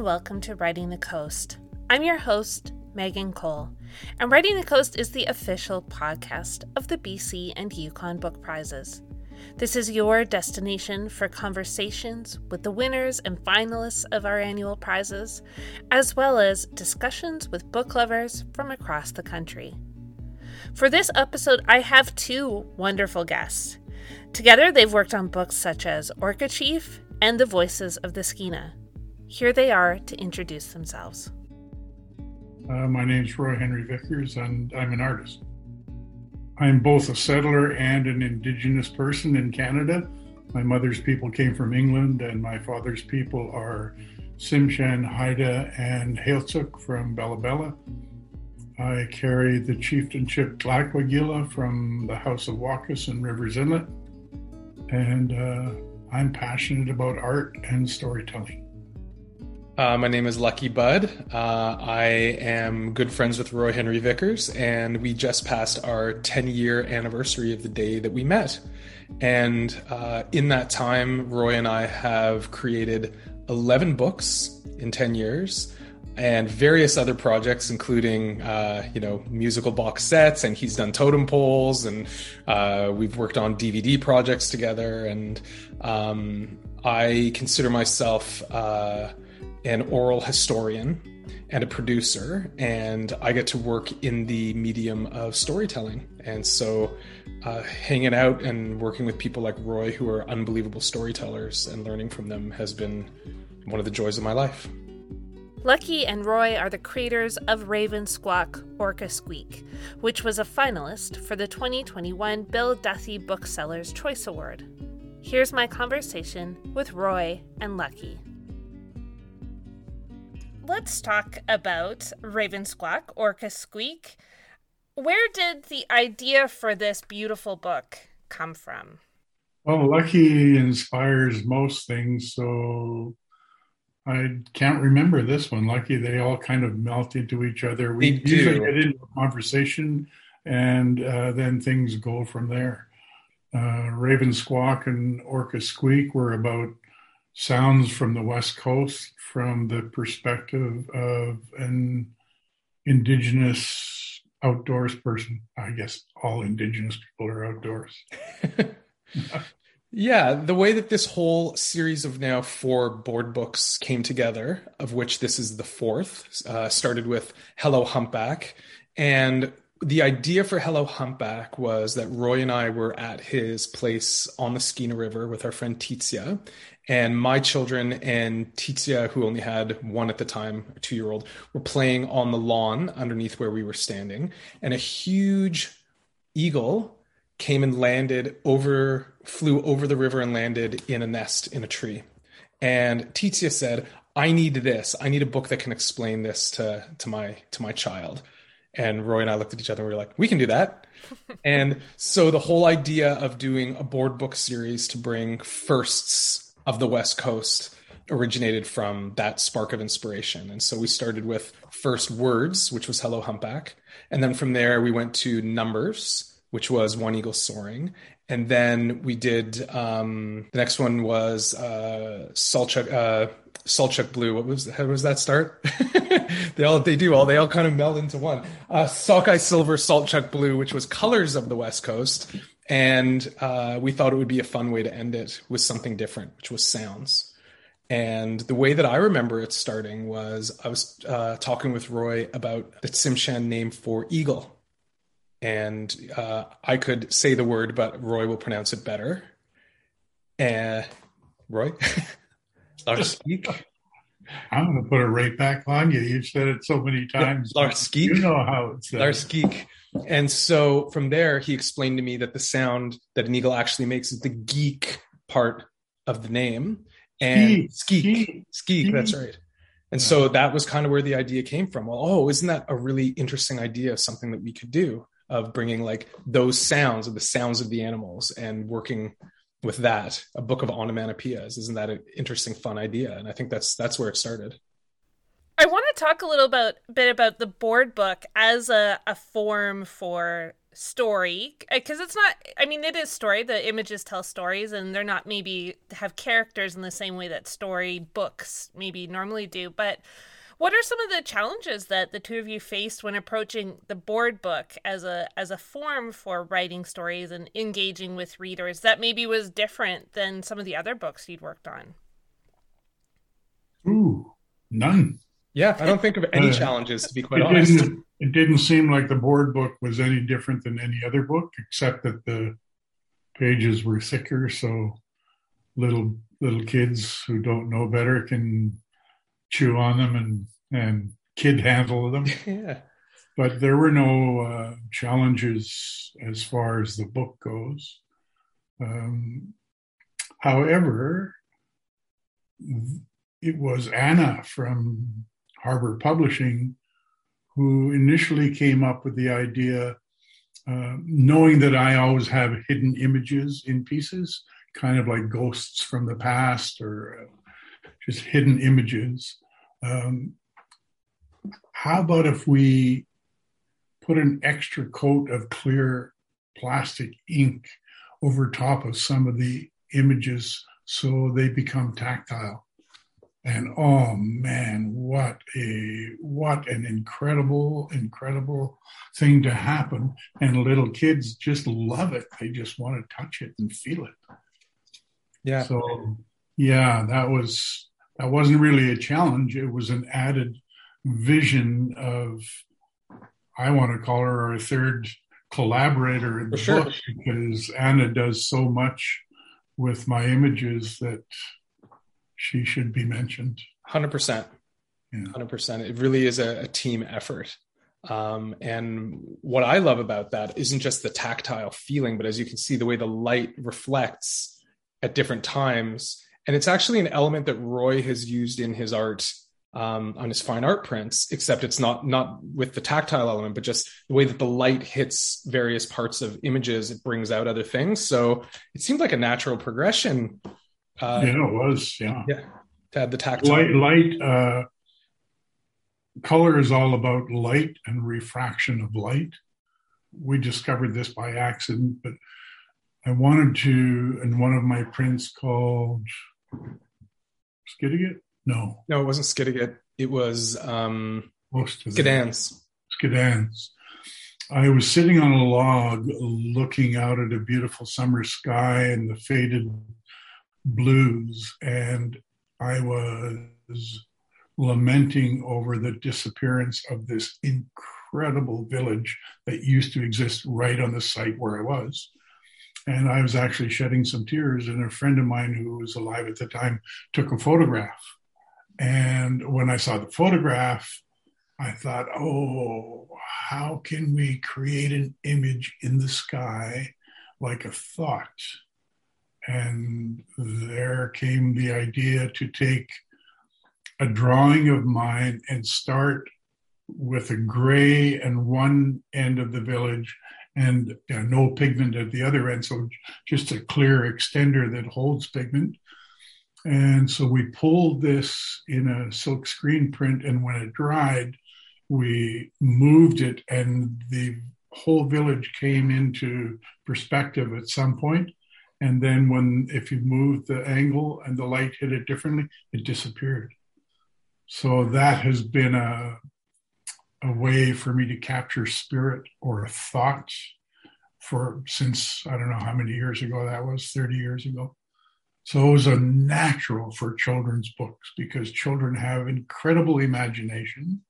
and welcome to Writing the Coast. I'm your host, Megan Cole, and Writing the Coast is the official podcast of the BC and Yukon Book Prizes. This is your destination for conversations with the winners and finalists of our annual prizes, as well as discussions with book lovers from across the country. For this episode, I have two wonderful guests. Together, they've worked on books such as Orca Chief and The Voices of the Skeena. Here they are to introduce themselves. Uh, my name is Roy Henry Vickers, and I'm an artist. I'm both a settler and an Indigenous person in Canada. My mother's people came from England, and my father's people are Tsimshian, Haida, and Heiltsuk from Bella Bella. I carry the chieftainship Tlaquagila from the House of Wakas and Rivers Inlet, and uh, I'm passionate about art and storytelling. Uh, my name is Lucky Budd. Uh, I am good friends with Roy Henry Vickers, and we just passed our 10 year anniversary of the day that we met. And uh, in that time, Roy and I have created 11 books in 10 years and various other projects, including uh, you know musical box sets, and he's done totem poles, and uh, we've worked on DVD projects together. And um, I consider myself uh, an oral historian and a producer, and I get to work in the medium of storytelling. And so, uh, hanging out and working with people like Roy, who are unbelievable storytellers, and learning from them has been one of the joys of my life. Lucky and Roy are the creators of Raven Squawk Orca Squeak, which was a finalist for the 2021 Bill Duthie Booksellers Choice Award. Here's my conversation with Roy and Lucky. Let's talk about Raven Squawk Orca Squeak. Where did the idea for this beautiful book come from? Well, Lucky inspires most things, so I can't remember this one. Lucky, they all kind of melt into each other. We They usually do. get into a conversation, and uh, then things go from there. Uh, Raven Squawk and Orca Squeak were about sounds from the West Coast from the perspective of an Indigenous outdoors person. I guess all Indigenous people are outdoors. Yeah, the way that this whole series of now four board books came together, of which this is the fourth, uh, started with Hello Humpback. And the idea for Hello Humpback was that Roy and I were at his place on the Skeena River with our friend Tizia. And my children and Tizia, who only had one at the time, a two year old, were playing on the lawn underneath where we were standing. And a huge eagle came and landed over, flew over the river and landed in a nest in a tree. And Tizia said, I need this. I need a book that can explain this to, to my to my child. And Roy and I looked at each other and we were like, we can do that. and so the whole idea of doing a board book series to bring firsts of the West Coast originated from that spark of inspiration. And so we started with first words, which was Hello Humpback. And then from there, we went to numbers, which was One Eagle Soaring. And then we did um, the next one was uh, Saltchuk, uh, Saltchuk Blue. What was how was that start? they all they do all they all kind of meld into one. Uh, Sockeye Silver, Saltchuk Blue, which was colors of the West Coast. And uh, we thought it would be a fun way to end it with something different, which was sounds. And the way that I remember it starting was I was uh, talking with Roy about the Tsimshian name for eagle. And uh, I could say the word, but Roy will pronounce it better. Uh, Roy? Larskeek? I'm going to put it right back on you. You've said it so many times. Larskeek? You know how it's said. Larskeek. And so from there, he explained to me that the sound that an eagle actually makes is the geek part of the name. And Skeek. skeek. Skeek, that's right. And so that was kind of where the idea came from. Well, oh, isn't that a really interesting idea of something that we could do of bringing like those sounds of the sounds of the animals and working with that, a book of onomatopoeias. Isn't that an interesting, fun idea? And I think that's that's where it started. I want to talk a little about, bit about the board book as a, a form for story because it's not i mean it is story the images tell stories and they're not maybe have characters in the same way that story books maybe normally do but what are some of the challenges that the two of you faced when approaching the board book as a as a form for writing stories and engaging with readers that maybe was different than some of the other books you'd worked on? Ooh, none. Yeah, I don't think of any uh, challenges to be quite it honest. Didn't, it didn't seem like the board book was any different than any other book, except that the pages were thicker, so little little kids who don't know better can chew on them and and kid handle them. yeah. But there were no uh, challenges as far as the book goes. Um, however, it was Anna from Harbour Publishing who initially came up with the idea, uh, knowing that I always have hidden images in pieces, kind of like ghosts from the past or uh, just hidden images. Um, how about if we put an extra coat of clear plastic ink over top of some of the images so they become tactile? And oh man, what a what an incredible, incredible thing to happen. And little kids just love it. They just want to touch it and feel it. Yeah. So yeah, that was that wasn't really a challenge. It was an added vision of I want to call her our third collaborator in the sure. book because Anna does so much with my images that she should be mentioned. Hundred percent, hundred percent. It really is a, a team effort. Um, and what I love about that isn't just the tactile feeling, but as you can see, the way the light reflects at different times and it's actually an element that Roy has used in his art um, on his fine art prints, except it's not not with the tactile element, but just the way that the light hits various parts of images, it brings out other things. So it seemed like a natural progression. Uh, yeah, it was. Yeah, yeah. To add the tactile light, light. Uh, color is all about light and refraction of light. We discovered this by accident, but I wanted to, in one of my prints called Skidegate? No. No, it wasn't Skidegate. It was um, Skidans. Skidans. I was sitting on a log looking out at a beautiful summer sky and the faded blues, and I was lamenting over the disappearance of this incredible village that used to exist right on the site where I was and I was actually shedding some tears. And a friend of mine who was alive at the time took a photograph. And when I saw the photograph, I thought, oh, how can we create an image in the sky like a thought? And there came the idea to take a drawing of mine and start with a gray and one end of the village and no pigment at the other end. So just a clear extender that holds pigment. And so we pulled this in a silk screen print, and when it dried, we moved it, and the whole village came into perspective at some point. And then, when if you move the angle and the light hit it differently, it disappeared. So that has been a a way for me to capture spirit or thought for since I don't know how many years ago that was, 30 years ago. So it was a natural for children's books because children have incredible imagination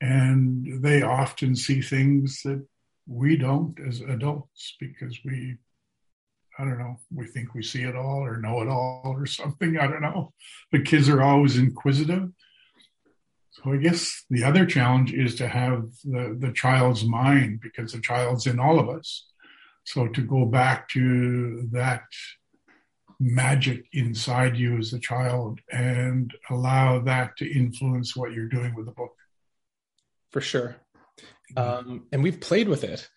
and they often see things that we don't as adults because we I don't know, we think we see it all or know it all or something. I don't know. But kids are always inquisitive so I guess the other challenge is to have the, the child's mind because the child's in all of us. So to go back to that magic inside you as a child and allow that to influence what you're doing with the book. For sure. Um, and we've played with it,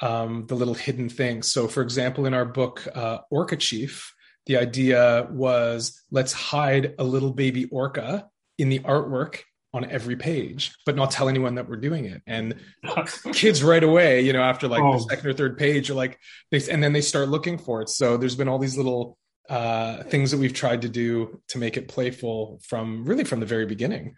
um, the little hidden things. So, for example, in our book, uh, Orca Chief, the idea was let's hide a little baby orca in the artwork on every page, but not tell anyone that we're doing it. And kids right away, you know, after like oh. the second or third page, are like, they, and then they start looking for it. So there's been all these little uh, things that we've tried to do to make it playful from really from the very beginning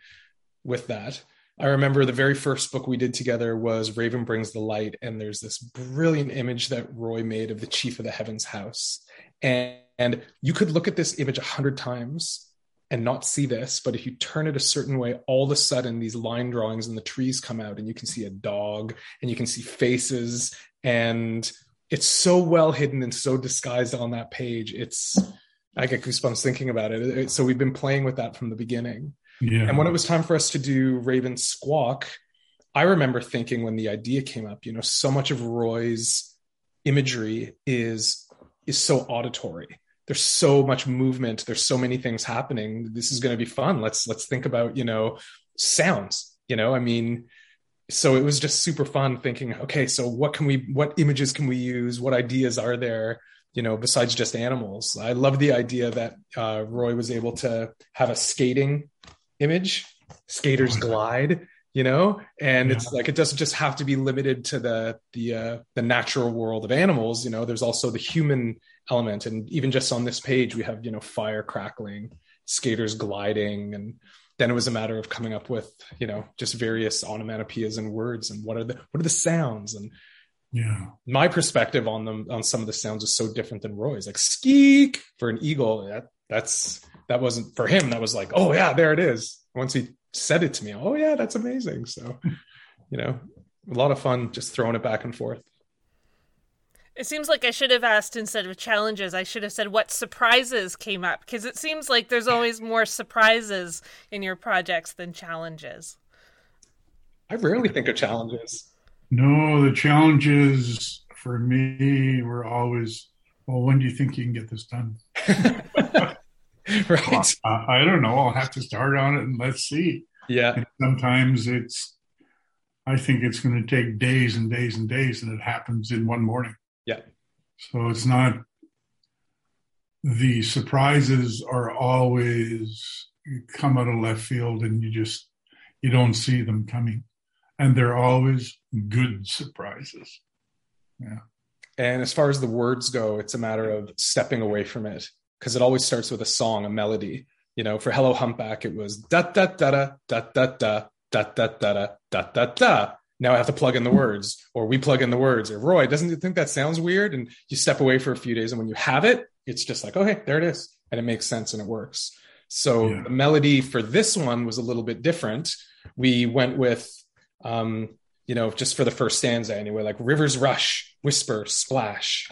with that. I remember the very first book we did together was Raven Brings the Light, and there's this brilliant image that Roy made of the chief of the Heavens House. And, and you could look at this image a hundred times and not see this, but if you turn it a certain way, all of a sudden these line drawings and the trees come out, and you can see a dog and you can see faces, and it's so well hidden and so disguised on that page. It's I get goosebumps thinking about it. So we've been playing with that from the beginning. Yeah. And when it was time for us to do Raven Squawk, I remember thinking when the idea came up, you know, so much of Roy's imagery is is so auditory. There's so much movement. There's so many things happening. This is going to be fun. Let's let's think about you know sounds. You know, I mean, so it was just super fun thinking. Okay, so what can we? What images can we use? What ideas are there? You know, besides just animals. I love the idea that uh, Roy was able to have a skating image, skaters glide, you know, and yeah. it's like it doesn't just have to be limited to the the uh, the natural world of animals. You know, there's also the human element, and even just on this page, we have you know fire crackling, skaters gliding, and then it was a matter of coming up with you know just various onomatopoeias and words and what are the what are the sounds and yeah my perspective on them on some of the sounds is so different than roy's like skeek for an eagle that that's that wasn't for him. That was like, oh yeah, there it is. Once he said it to me, oh yeah, that's amazing. So, you know, a lot of fun just throwing it back and forth. It seems like I should have asked instead of challenges, I should have said what surprises came up because it seems like there's always more surprises in your projects than challenges. I rarely think of challenges. No, the challenges for me were always, well, when do you think you can get this done? right? Uh, I don't know. I'll have to start on it and let's see. Yeah. And sometimes it's, I think it's going to take days and days and days, and it happens in one morning. Yeah. So it's not, the surprises are always come out of left field and you just, you don't see them coming. And they're always good surprises. Yeah. And as far as the words go, it's a matter of stepping away from it because it always starts with a song, a melody. You know, for Hello Humpback, it was da da da da da da da da da da da da da. Now I have to plug in the words, or we plug in the words, or Roy, doesn't you think that sounds weird? And you step away for a few days, and when you have it, it's just like, okay, there it is, and it makes sense and it works. So yeah. the melody for this one was a little bit different. We went with, um, you know, just for the first stanza anyway, like rivers rush, whisper, splash,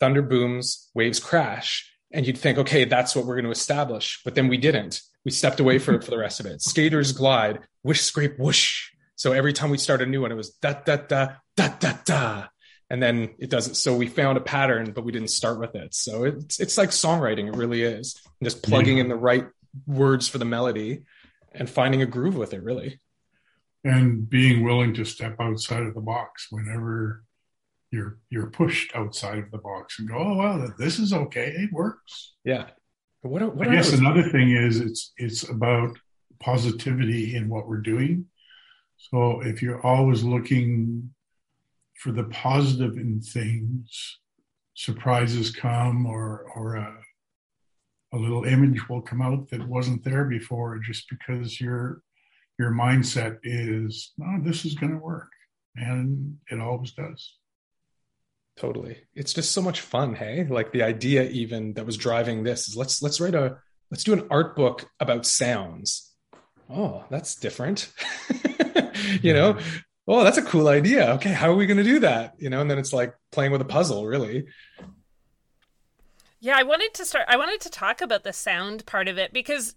thunder booms, waves crash, and you'd think, okay, that's what we're going to establish. But then we didn't. We stepped away for, for the rest of it. Skaters glide, wish, scrape, whoosh. So every time we start a new one, it was da da da da da da, and then it doesn't. So we found a pattern, but we didn't start with it. So it's it's like songwriting. It really is, and just plugging in the right words for the melody and finding a groove with it. Really, and being willing to step outside of the box whenever you're you're pushed outside of the box and go, oh well, this is okay, it works. Yeah. What, what I guess another thing is it's it's about positivity in what we're doing. So if you're always looking for the positive in things, surprises come or or a, a little image will come out that wasn't there before just because your your mindset is, oh, this is going to work. And it always does. Totally. It's just so much fun, hey? Like the idea even that was driving this is let's let's write a let's do an art book about sounds. Oh, that's different. you know, oh, that's a cool idea. Okay, how are we going to do that? You know, and then it's like playing with a puzzle, really. Yeah, I wanted to start I wanted to talk about the sound part of it because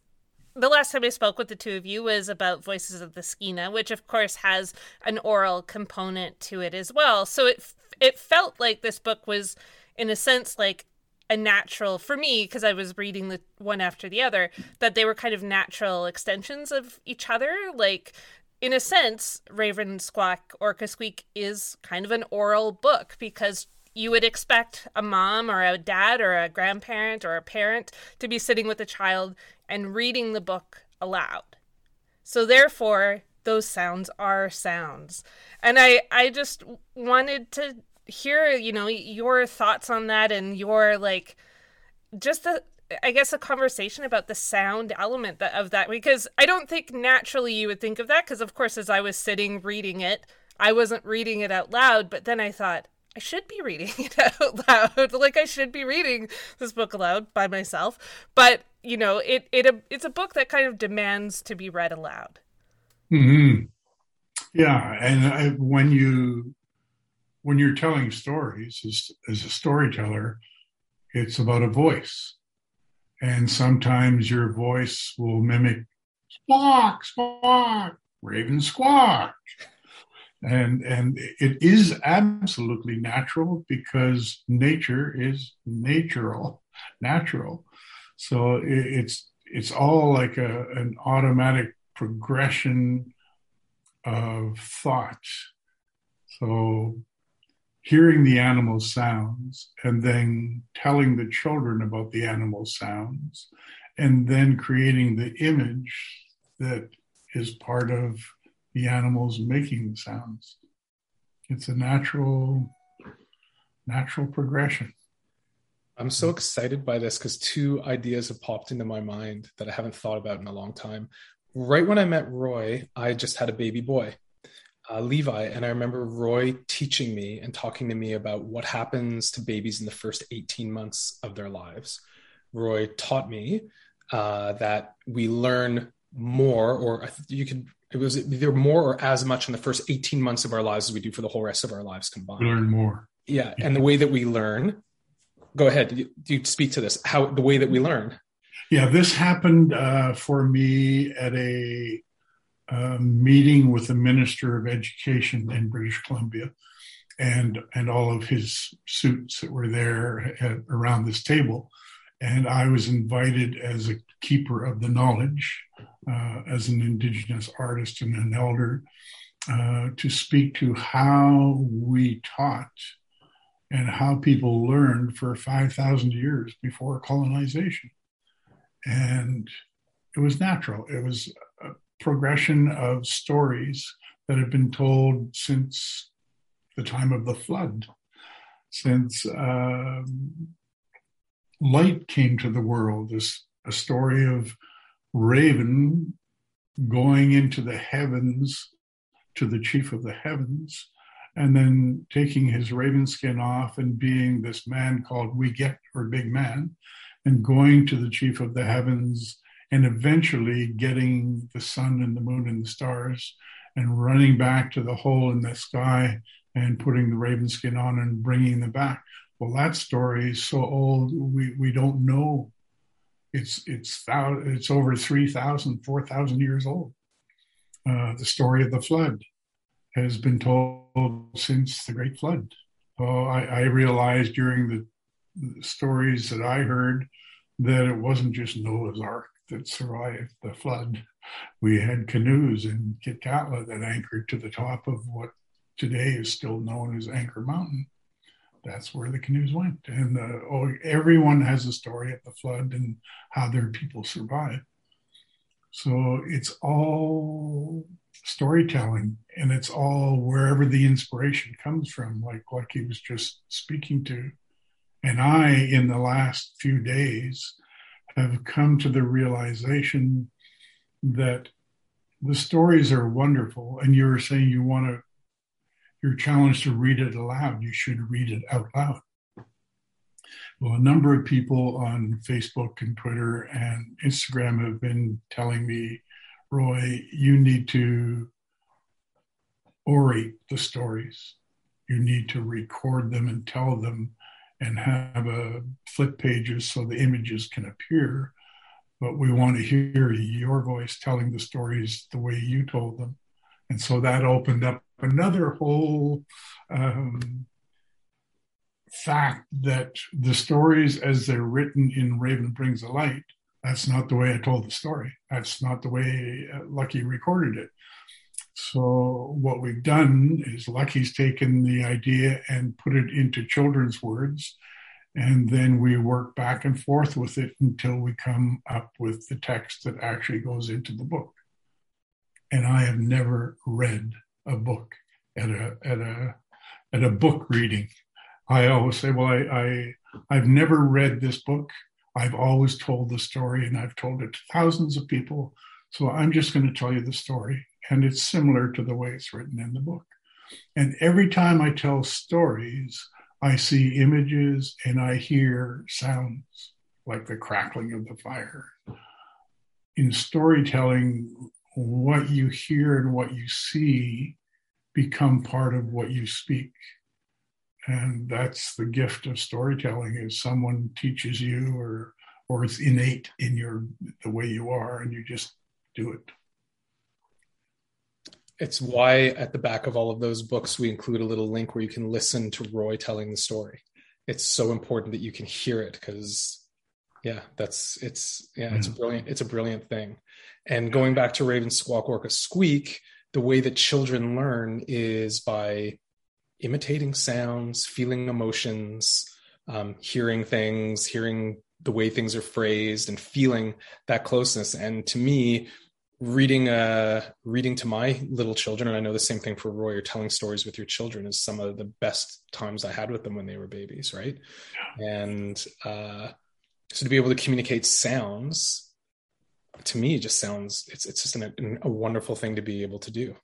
the last time I spoke with the two of you was about Voices of the Skeena, which of course has an oral component to it as well. So it it felt like this book was in a sense like a natural for me because I was reading the one after the other that they were kind of natural extensions of each other like in a sense Raven Squawk Orca Squeak is kind of an oral book because you would expect a mom or a dad or a grandparent or a parent to be sitting with a child and reading the book aloud So therefore, those sounds are sounds. And I I just wanted to hear, you know, your thoughts on that and your like just the I guess a conversation about the sound element of that because I don't think naturally you would think of that because of course as I was sitting reading it, I wasn't reading it out loud, but then I thought I should be reading it out loud. like I should be reading this book aloud by myself. But, you know, it it it's a book that kind of demands to be read aloud. Hmm. Yeah, and I, when you when you're telling stories as, as a storyteller, it's about a voice, and sometimes your voice will mimic squawk, squawk, raven squawk, and and it is absolutely natural because nature is natural, natural. So it, it's it's all like a an automatic progression of thought. So hearing the animal sounds and then telling the children about the animal sounds and then creating the image that is part of the animals making the sounds. It's a natural natural progression. I'm so excited by this because two ideas have popped into my mind that I haven't thought about in a long time. Right when I met Roy, I just had a baby boy, uh, Levi, and I remember Roy teaching me and talking to me about what happens to babies in the first 18 months of their lives. Roy taught me uh, that we learn more, or you could it was either more or as much in the first 18 months of our lives as we do for the whole rest of our lives combined. Learn more. Yeah. And the way that we learn, go ahead. Do you, you speak to this? How the way that we learn? Yeah, this happened uh, for me at a meeting with the Minister of Education in British Columbia and and all of his suits that were there at, around this table. And I was invited as a keeper of the knowledge uh, as an Indigenous artist and an elder uh, to speak to how we taught and how people learned for 5,000 years before colonization. And it was natural. It was progression of stories that have been told since the time of the flood, since um, light came to the world. This a story of raven going into the heavens to the chief of the heavens and then taking his raven skin off and being this man called Wiget or Big Man and going to the chief of the heavens and eventually getting the sun and the moon and the stars and running back to the hole in the sky and putting the raven skin on and bringing them back. Well, that story is so old, we, we don't know it's it's it's over 3,000, 4,000 years old. Uh, the story of the flood has been told since the Great Flood. So I, I realized during the stories that I heard that it wasn't just Noah's Ark that survived the flood. We had canoes in Kitkatla that anchored to the top of what today is still known as Anchor Mountain that's where the canoes went. And uh, oh, everyone has a story of the flood and how their people survived. So it's all storytelling and it's all wherever the inspiration comes from, like what he was just speaking to. And I, in the last few days, have come to the realization that the stories are wonderful. And you were saying you want to you're challenged to read it aloud. You should read it out loud. Well, a number of people on Facebook and Twitter and Instagram have been telling me, Roy, you need to orate the stories. You need to record them and tell them and have a flip pages so the images can appear. But we want to hear your voice telling the stories the way you told them. And so that opened up another whole um, fact that the stories as they're written in Raven Brings the Light, that's not the way I told the story. That's not the way uh, Lucky recorded it. So what we've done is Lucky's taken the idea and put it into children's words, and then we work back and forth with it until we come up with the text that actually goes into the book. and I have never read a book at a at a at a book reading. I always say, well, I, I I've never read this book. I've always told the story, and I've told it to thousands of people. So I'm just going to tell you the story, and it's similar to the way it's written in the book. And every time I tell stories, I see images and I hear sounds like the crackling of the fire. In storytelling, what you hear and what you see become part of what you speak. And that's the gift of storytelling is someone teaches you or or it's innate in your the way you are and you just do it. It's why at the back of all of those books we include a little link where you can listen to Roy telling the story. It's so important that you can hear it because yeah, that's it's yeah, it's brilliant. It's a brilliant thing. And going back to Raven Squawk Orca Squeak, the way that children learn is by imitating sounds, feeling emotions, um, hearing things, hearing the way things are phrased, and feeling that closeness. And to me, reading uh reading to my little children and i know the same thing for roy or telling stories with your children is some of the best times i had with them when they were babies right yeah. and uh so to be able to communicate sounds to me it just sounds it's it's just an, a wonderful thing to be able to do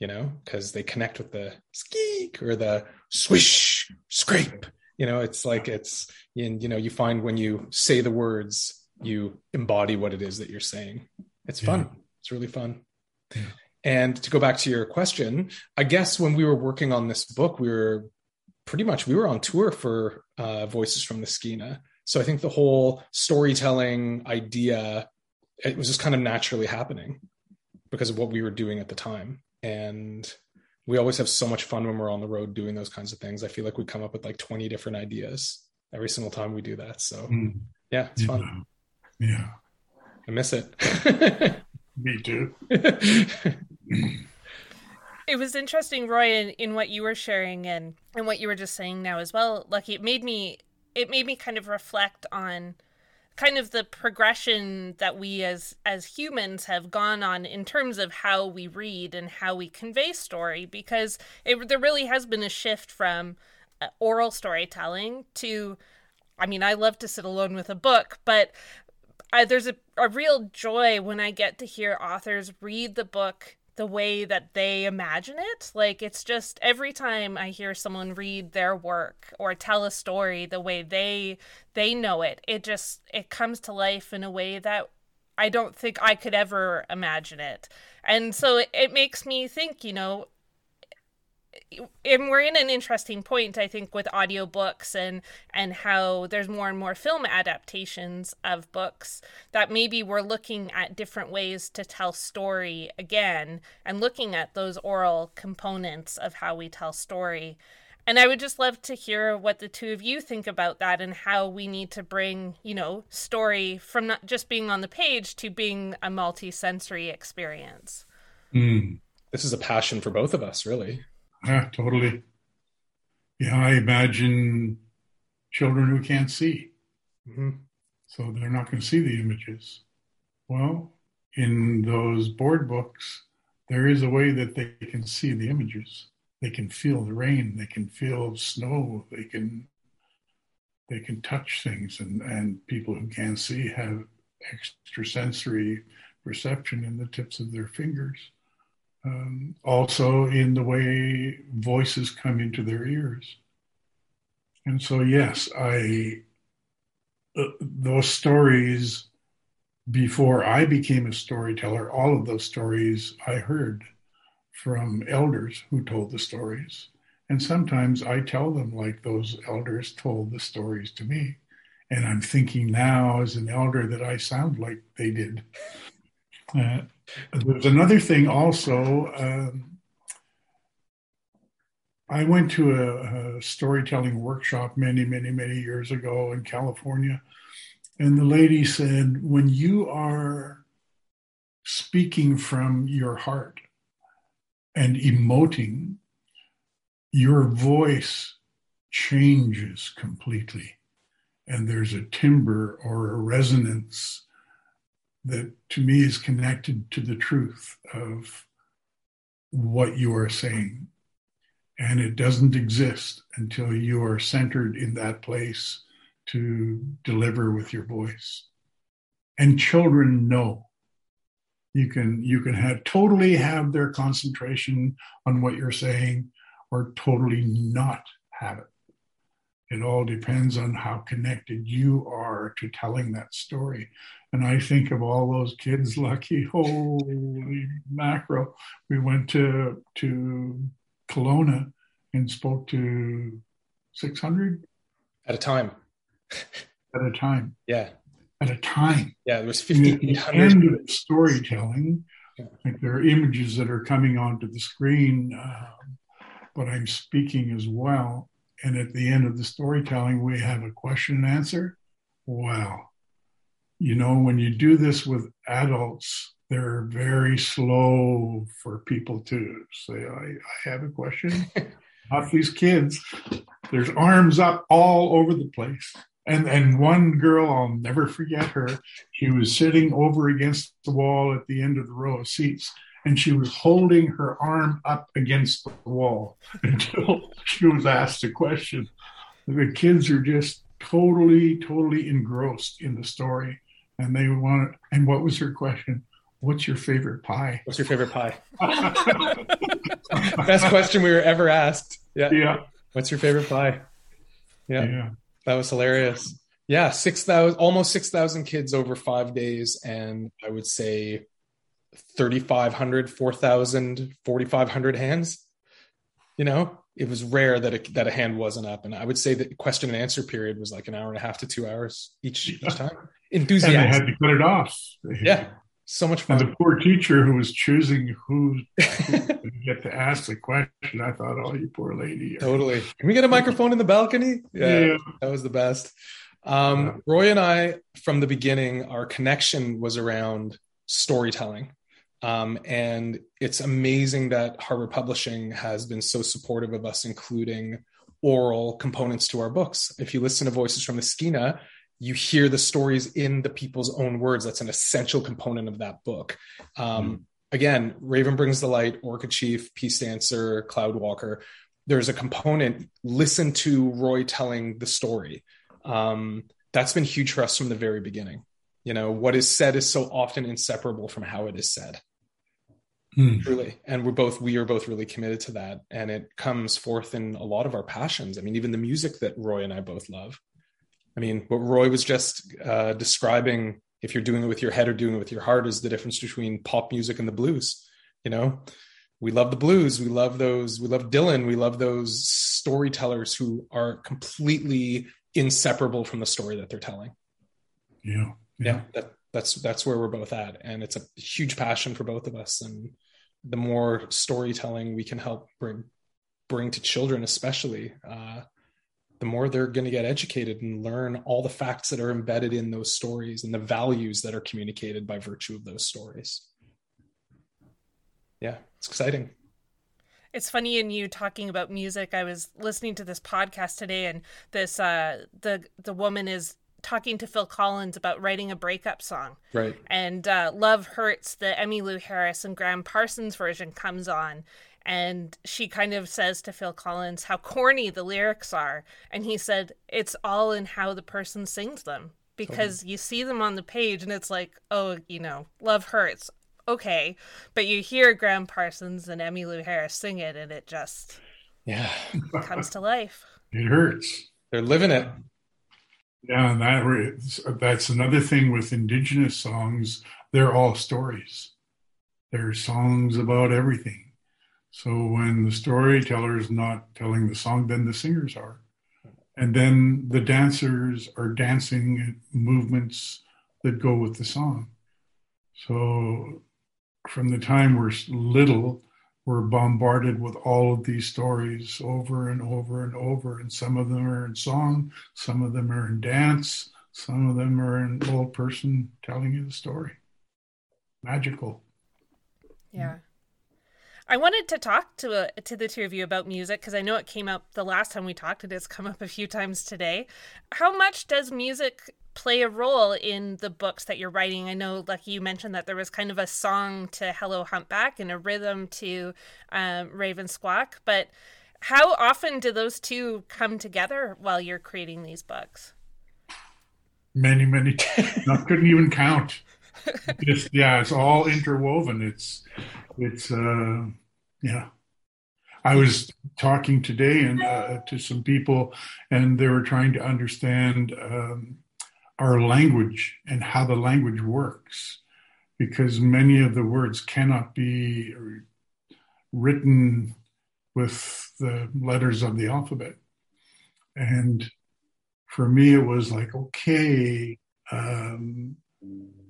you know because they connect with the squeak or the swish scrape you know it's like it's and you know you find when you say the words you embody what it is that you're saying it's yeah. fun it's really fun. Yeah. And to go back to your question, I guess when we were working on this book, we were pretty much we were on tour for uh, Voices from the Skeena. So I think the whole storytelling idea it was just kind of naturally happening because of what we were doing at the time. And we always have so much fun when we're on the road doing those kinds of things. I feel like we come up with like 20 different ideas every single time we do that. So mm. yeah, it's yeah. fun. Yeah. I miss it. Me too. it was interesting, Roy, in, in what you were sharing and and what you were just saying now as well. Lucky, it made me it made me kind of reflect on kind of the progression that we as as humans have gone on in terms of how we read and how we convey story because it, there really has been a shift from uh, oral storytelling to I mean, I love to sit alone with a book, but I, there's a, a real joy when I get to hear authors read the book the way that they imagine it. Like it's just every time I hear someone read their work or tell a story the way they they know it, it just it comes to life in a way that I don't think I could ever imagine it. And so it, it makes me think, you know, and we're in an interesting point i think with audiobooks and and how there's more and more film adaptations of books that maybe we're looking at different ways to tell story again and looking at those oral components of how we tell story. And i would just love to hear what the two of you think about that and how we need to bring you know story from not just being on the page to being a multi-sensory experience. Mm. this is a passion for both of us really yeah, totally. Yeah, I imagine children who can't see. Mm-hmm. So they're not going to see the images. Well, in those board books, there is a way that they can see the images. They can feel the rain. They can feel snow. They can they can touch things, and and people who can't see have extrasensory perception in the tips of their fingers um, also in the way voices come into their ears. And so, yes, I uh, those stories before I became a storyteller, all of those stories I heard from elders who told the stories. And sometimes I tell them like those elders told the stories to me. And I'm thinking now as an elder that I sound like they did. Uh, there's another thing also. Um, I went to a, a, storytelling workshop many, many, many years ago in California. And the lady said, when you are speaking from your heart and emoting, your voice changes completely. And there's a timbre or a resonance that to me is connected to the truth of what you are saying. And it doesn't exist until you are centered in that place to deliver with your voice. And children know. You can you can have totally have their concentration on what you're saying or totally not have it. It all depends on how connected you are to telling that story. And I think of all those kids, lucky, holy macro. We went to to Kelowna and spoke to 600 at a time. at a time. Yeah. At a time. Yeah, there was 5,800. end of storytelling, yeah. like there are images that are coming onto the screen, uh, but I'm speaking as well. And at the end of the storytelling, we have a question and answer. Wow. You know, when you do this with adults, they're very slow for people to say, I, I have a question. Not these kids. There's arms up all over the place. And and one girl, I'll never forget her. She was sitting over against the wall at the end of the row of seats, and she was holding her arm up against the wall until she was asked a question. The kids are just totally, totally engrossed in the story, and they want. And what was her question? What's your favorite pie? What's your favorite pie? Best question we were ever asked. Yeah. Yeah. What's your favorite pie? Yeah. yeah. That was hilarious. Yeah, 6,000 almost 6,000 kids over 5 days and I would say 3,500, 4,000, 4,500 hands. You know, it was rare that a, that a hand wasn't up, and I would say that question and answer period was like an hour and a half to two hours each each time. Enthusiastic. And they had to cut it off. Yeah, so much fun. And the poor teacher who was choosing who, who get to ask the question, I thought, oh, you poor lady. Totally. Can we get a microphone in the balcony? Yeah, yeah. that was the best. Um, yeah. Roy and I, from the beginning, our connection was around storytelling. Um, and it's amazing that Harbour Publishing has been so supportive of us, including oral components to our books. If you listen to Voices from the Skeena, you hear the stories in the people's own words. That's an essential component of that book. Um, mm. Again, Raven Brings the Light, Orca Chief, Peace Dancer, Cloud Walker. There's a component, listen to Roy telling the story. Um, that's been huge for us from the very beginning. You know, what is said is so often inseparable from how it is said. Mm. Truly. And we're both, we are both really committed to that. And it comes forth in a lot of our passions. I mean, even the music that Roy and I both love. I mean, what Roy was just uh, describing, if you're doing it with your head or doing it with your heart, is the difference between pop music and the blues. You know, we love the blues. We love those. We love Dylan. We love those storytellers who are completely inseparable from the story that they're telling. Yeah. Yeah. yeah that, that's that's where we're both at, and it's a huge passion for both of us. And the more storytelling we can help bring bring to children, especially, uh, the more they're going to get educated and learn all the facts that are embedded in those stories and the values that are communicated by virtue of those stories. Yeah, it's exciting. It's funny in you talking about music. I was listening to this podcast today, and this uh, the the woman is talking to Phil Collins about writing a breakup song. Right. And uh, Love Hurts, the Emmylou Harris and Gram Parsons version comes on and she kind of says to Phil Collins how corny the lyrics are and he said it's all in how the person sings them because totally. you see them on the page and it's like oh you know love hurts okay but you hear Gram Parsons and Emmylou Harris sing it and it just yeah comes to life it hurts they're living it yeah and that that's another thing with indigenous songs they're all stories they're songs about everything so when the storyteller is not telling the song, then the singers are. And then the dancers are dancing movements that go with the song. So from the time we're little, we're bombarded with all of these stories over and over and over. And some of them are in song, some of them are in dance, some of them are in old person telling you the story. Magical. Yeah. I wanted to talk to uh, to the two of you about music because I know it came up the last time we talked. It has come up a few times today. How much does music play a role in the books that you're writing? I know, like you mentioned, that there was kind of a song to Hello Humpback and a rhythm to um, Raven Squawk, but how often do those two come together while you're creating these books? Many, many. Times. I couldn't even count. It's, yeah, it's all interwoven. It's, it's, uh, yeah. I was talking today and uh, to some people, and they were trying to understand um, our language and how the language works, because many of the words cannot be written with the letters of the alphabet. And for me, it was like, okay, um,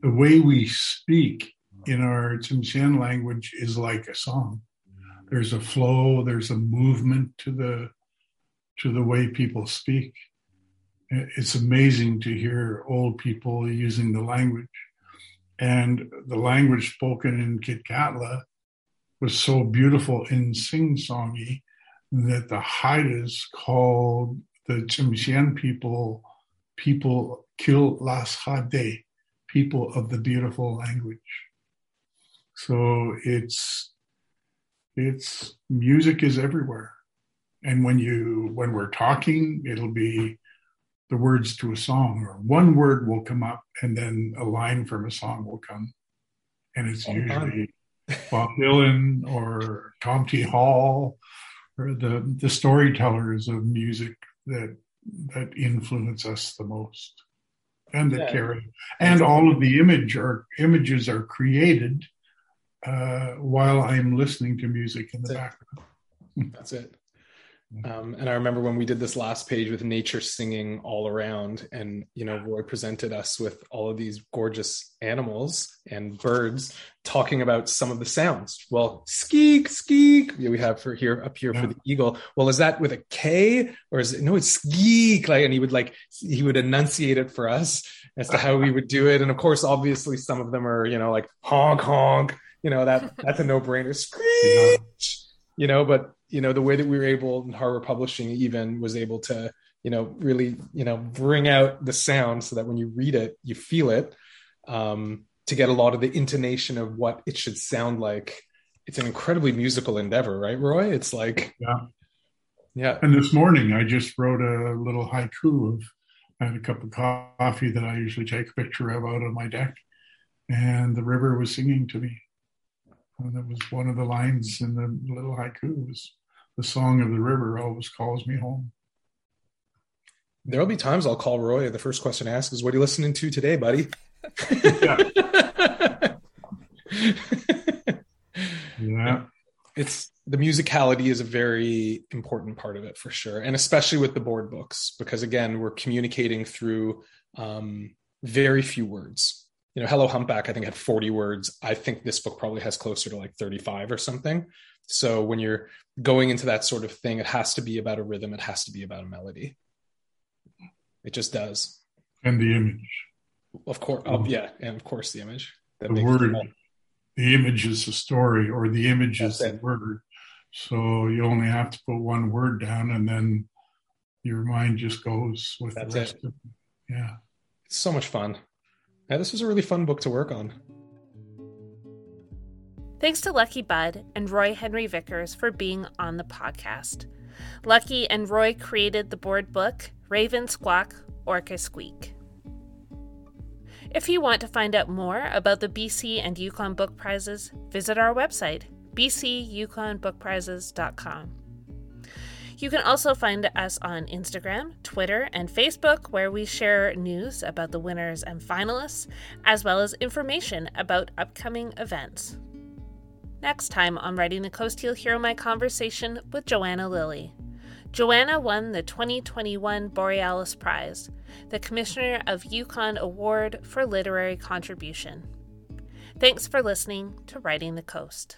the way we speak in our Tsimshian language is like a song. There's a flow, there's a movement to the to the way people speak. It's amazing to hear old people using the language. And the language spoken in Kitkatla was so beautiful in sing songy that the Haidas called the Tsimshian people people Kil Las Hade, people of the beautiful language. So it's it's music is everywhere. And when you when we're talking, it'll be the words to a song or one word will come up and then a line from a song will come. And it's usually Bob Dylan or Tom T. Hall or the, the storytellers of music that that influence us the most and that yeah. carry and all of the image or images are created uh, while I'm listening to music in the That's background. That's it. Um, and I remember when we did this last page with nature singing all around, and you know, Roy presented us with all of these gorgeous animals and birds talking about some of the sounds. Well, skeek, skeek, yeah, we have for here up here yeah. for the eagle. Well, is that with a K or is it no? It's skeek, like, and he would like he would enunciate it for us as to how we would do it. And of course, obviously, some of them are you know like honk honk. You know that that's a no brainer. Screech. You know, but you know the way that we were able in Harbour Publishing even was able to you know really you know bring out the sound so that when you read it you feel it um, to get a lot of the intonation of what it should sound like. It's an incredibly musical endeavor right roy? It's like yeah. yeah. And this morning i just wrote a little haiku of I had a cup of coffee that i usually take a picture of out on my deck and the river was singing to me and that was one of the lines in the little haiku was the song of the river always calls me home. There'll be times I'll call Roy. The first question I ask is, "What are you listening to today, buddy?" yeah. It's the musicality is a very important part of it for sure, and especially with the board books because again, we're communicating through um, very few words. You know, Hello Humpback, I think had 40 words. I think this book probably has closer to like 35 or something. So when you're going into that sort of thing, it has to be about a rhythm, it has to be about a melody. It just does. And the image. Of course. Oh, yeah. And of course, the image. the word, the image is the story, or the image That's is it. the word. So you only have to put one word down and then your mind just goes with That's the rest it. of it. Yeah. It's so much fun. Yeah, this was a really fun book to work on. Thanks to Lucky Budd and Roy Henry Vickers for being on the podcast. Lucky and Roy created the board book Raven Squawk, Orca Squeak. If you want to find out more about the BC and Yukon Book Prizes, visit our website, bcyukonbookprizes.com. You can also find us on Instagram, Twitter, and Facebook, where we share news about the winners and finalists, as well as information about upcoming events. Next time on Writing the Coast, you'll hear my conversation with Joanna Lilley. Joanna won the 2021 Borealis Prize, the Commissioner of Yukon Award for Literary Contribution. Thanks for listening to Writing the Coast.